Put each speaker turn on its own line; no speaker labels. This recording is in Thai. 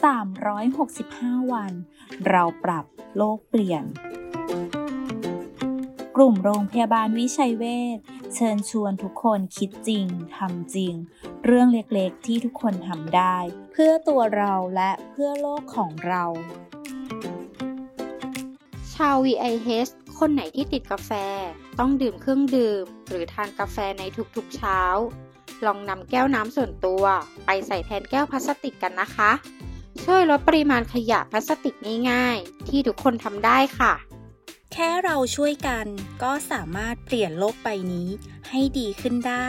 365 วัน เราปรับโลกเปลี่ยน กลุ่มโรงพยาบาลวิชัยเวชเชิญชวนทุกคนคิดจริงทำจริง เรื่องเล็กๆที่ทุกคนทำได้ เพื่อตัวเราและเพื่อโลกของเรา
ชาว VIH คนไหนที่ติดกาแฟ ต้องดื่มเครื่องดื่ม หรือทานกาแฟในทุกๆเช้า ลองนำแก้วน้ำส่วนตัว ไปใส่แทนแก้วพลาสติกกันนะคะ ช่วยลดปริมาณขยะพลาสติกง่ายๆ ที่ทุกคนทำได้ค่ะ
แค่เราช่วยกันก็สามารถเปลี่ยนโลกใบนี้ให้ดีขึ้นได้